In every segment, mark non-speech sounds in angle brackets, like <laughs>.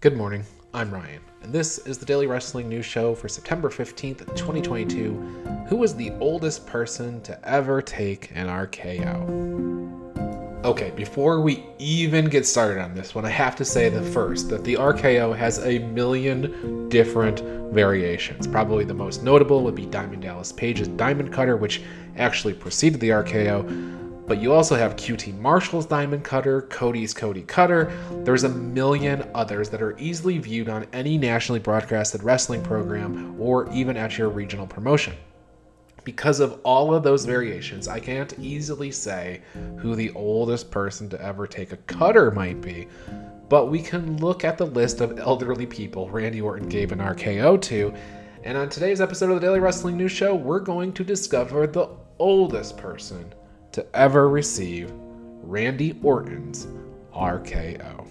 Good morning. I'm Ryan, and this is the Daily Wrestling News Show for September 15th, 2022. Who was the oldest person to ever take an RKO? Okay, before we even get started on this one, I have to say the first that the RKO has a million different variations. Probably the most notable would be Diamond Dallas Page's Diamond Cutter, which actually preceded the RKO but you also have QT Marshall's Diamond Cutter, Cody's Cody Cutter. There's a million others that are easily viewed on any nationally broadcasted wrestling program or even at your regional promotion. Because of all of those variations, I can't easily say who the oldest person to ever take a cutter might be, but we can look at the list of elderly people Randy Orton gave an RKO to. And on today's episode of the Daily Wrestling News Show, we're going to discover the oldest person to ever receive Randy Orton's RKO.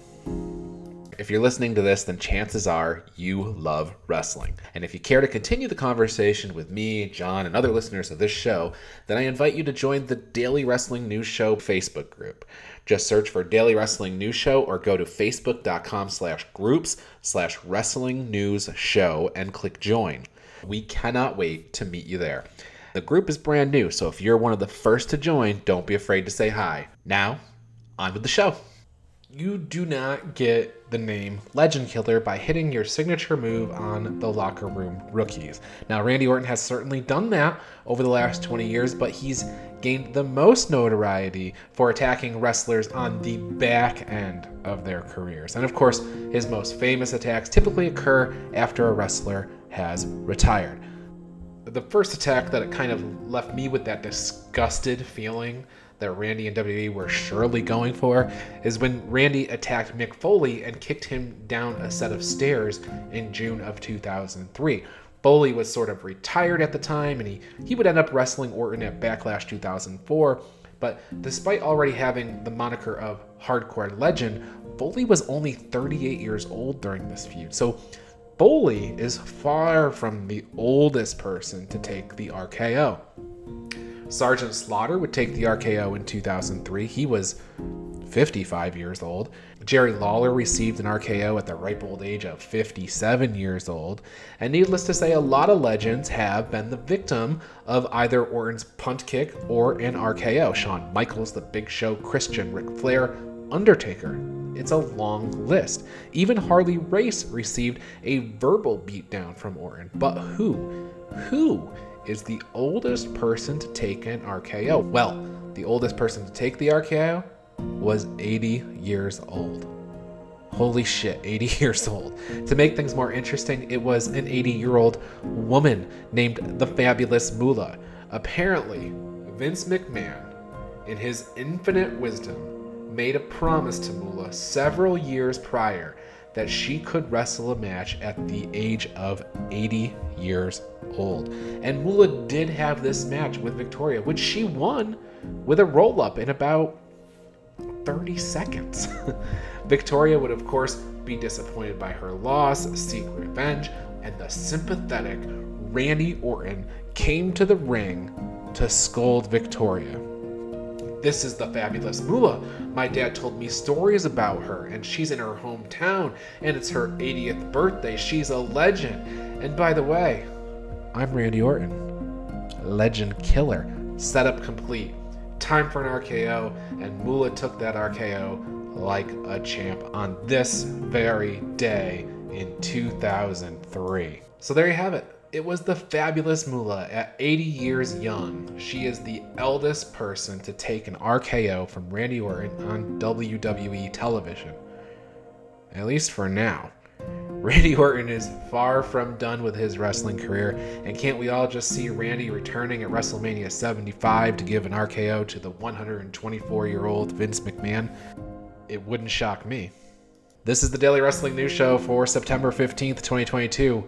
If you're listening to this, then chances are you love wrestling. And if you care to continue the conversation with me, John, and other listeners of this show, then I invite you to join the Daily Wrestling News Show Facebook group. Just search for Daily Wrestling News Show or go to facebook.com slash groups slash wrestling news show and click join. We cannot wait to meet you there. The group is brand new, so if you're one of the first to join, don't be afraid to say hi. Now, on with the show. You do not get the name Legend Killer by hitting your signature move on the locker room rookies. Now, Randy Orton has certainly done that over the last 20 years, but he's gained the most notoriety for attacking wrestlers on the back end of their careers. And of course, his most famous attacks typically occur after a wrestler has retired the first attack that it kind of left me with that disgusted feeling that Randy and WWE were surely going for is when Randy attacked Mick Foley and kicked him down a set of stairs in June of 2003. Foley was sort of retired at the time and he, he would end up wrestling Orton at Backlash 2004. But despite already having the moniker of hardcore legend, Foley was only 38 years old during this feud. So Foley is far from the oldest person to take the RKO. Sergeant Slaughter would take the RKO in 2003. He was 55 years old. Jerry Lawler received an RKO at the ripe old age of 57 years old. And needless to say, a lot of legends have been the victim of either Orton's punt kick or an RKO. Shawn Michaels, The Big Show, Christian, Ric Flair, Undertaker. It's a long list. Even Harley Race received a verbal beatdown from Orton. But who? Who is the oldest person to take an RKO? Well, the oldest person to take the RKO was 80 years old. Holy shit, 80 <laughs> years old. To make things more interesting, it was an 80 year old woman named the Fabulous Moolah. Apparently, Vince McMahon, in his infinite wisdom, made a promise to Moolah several years prior that she could wrestle a match at the age of 80 years old. And Moolah did have this match with Victoria, which she won with a roll up in about 30 seconds. <laughs> Victoria would, of course, be disappointed by her loss, seek revenge, and the sympathetic Randy Orton came to the ring to scold Victoria. This is the fabulous Moolah. My dad told me stories about her, and she's in her hometown, and it's her 80th birthday. She's a legend. And by the way, I'm Randy Orton, legend killer. Setup complete. Time for an RKO, and Moolah took that RKO like a champ on this very day in 2003. So there you have it. It was the fabulous Moolah at 80 years young. She is the eldest person to take an RKO from Randy Orton on WWE television. At least for now. Randy Orton is far from done with his wrestling career, and can't we all just see Randy returning at WrestleMania 75 to give an RKO to the 124 year old Vince McMahon? It wouldn't shock me. This is the Daily Wrestling News Show for September 15th, 2022.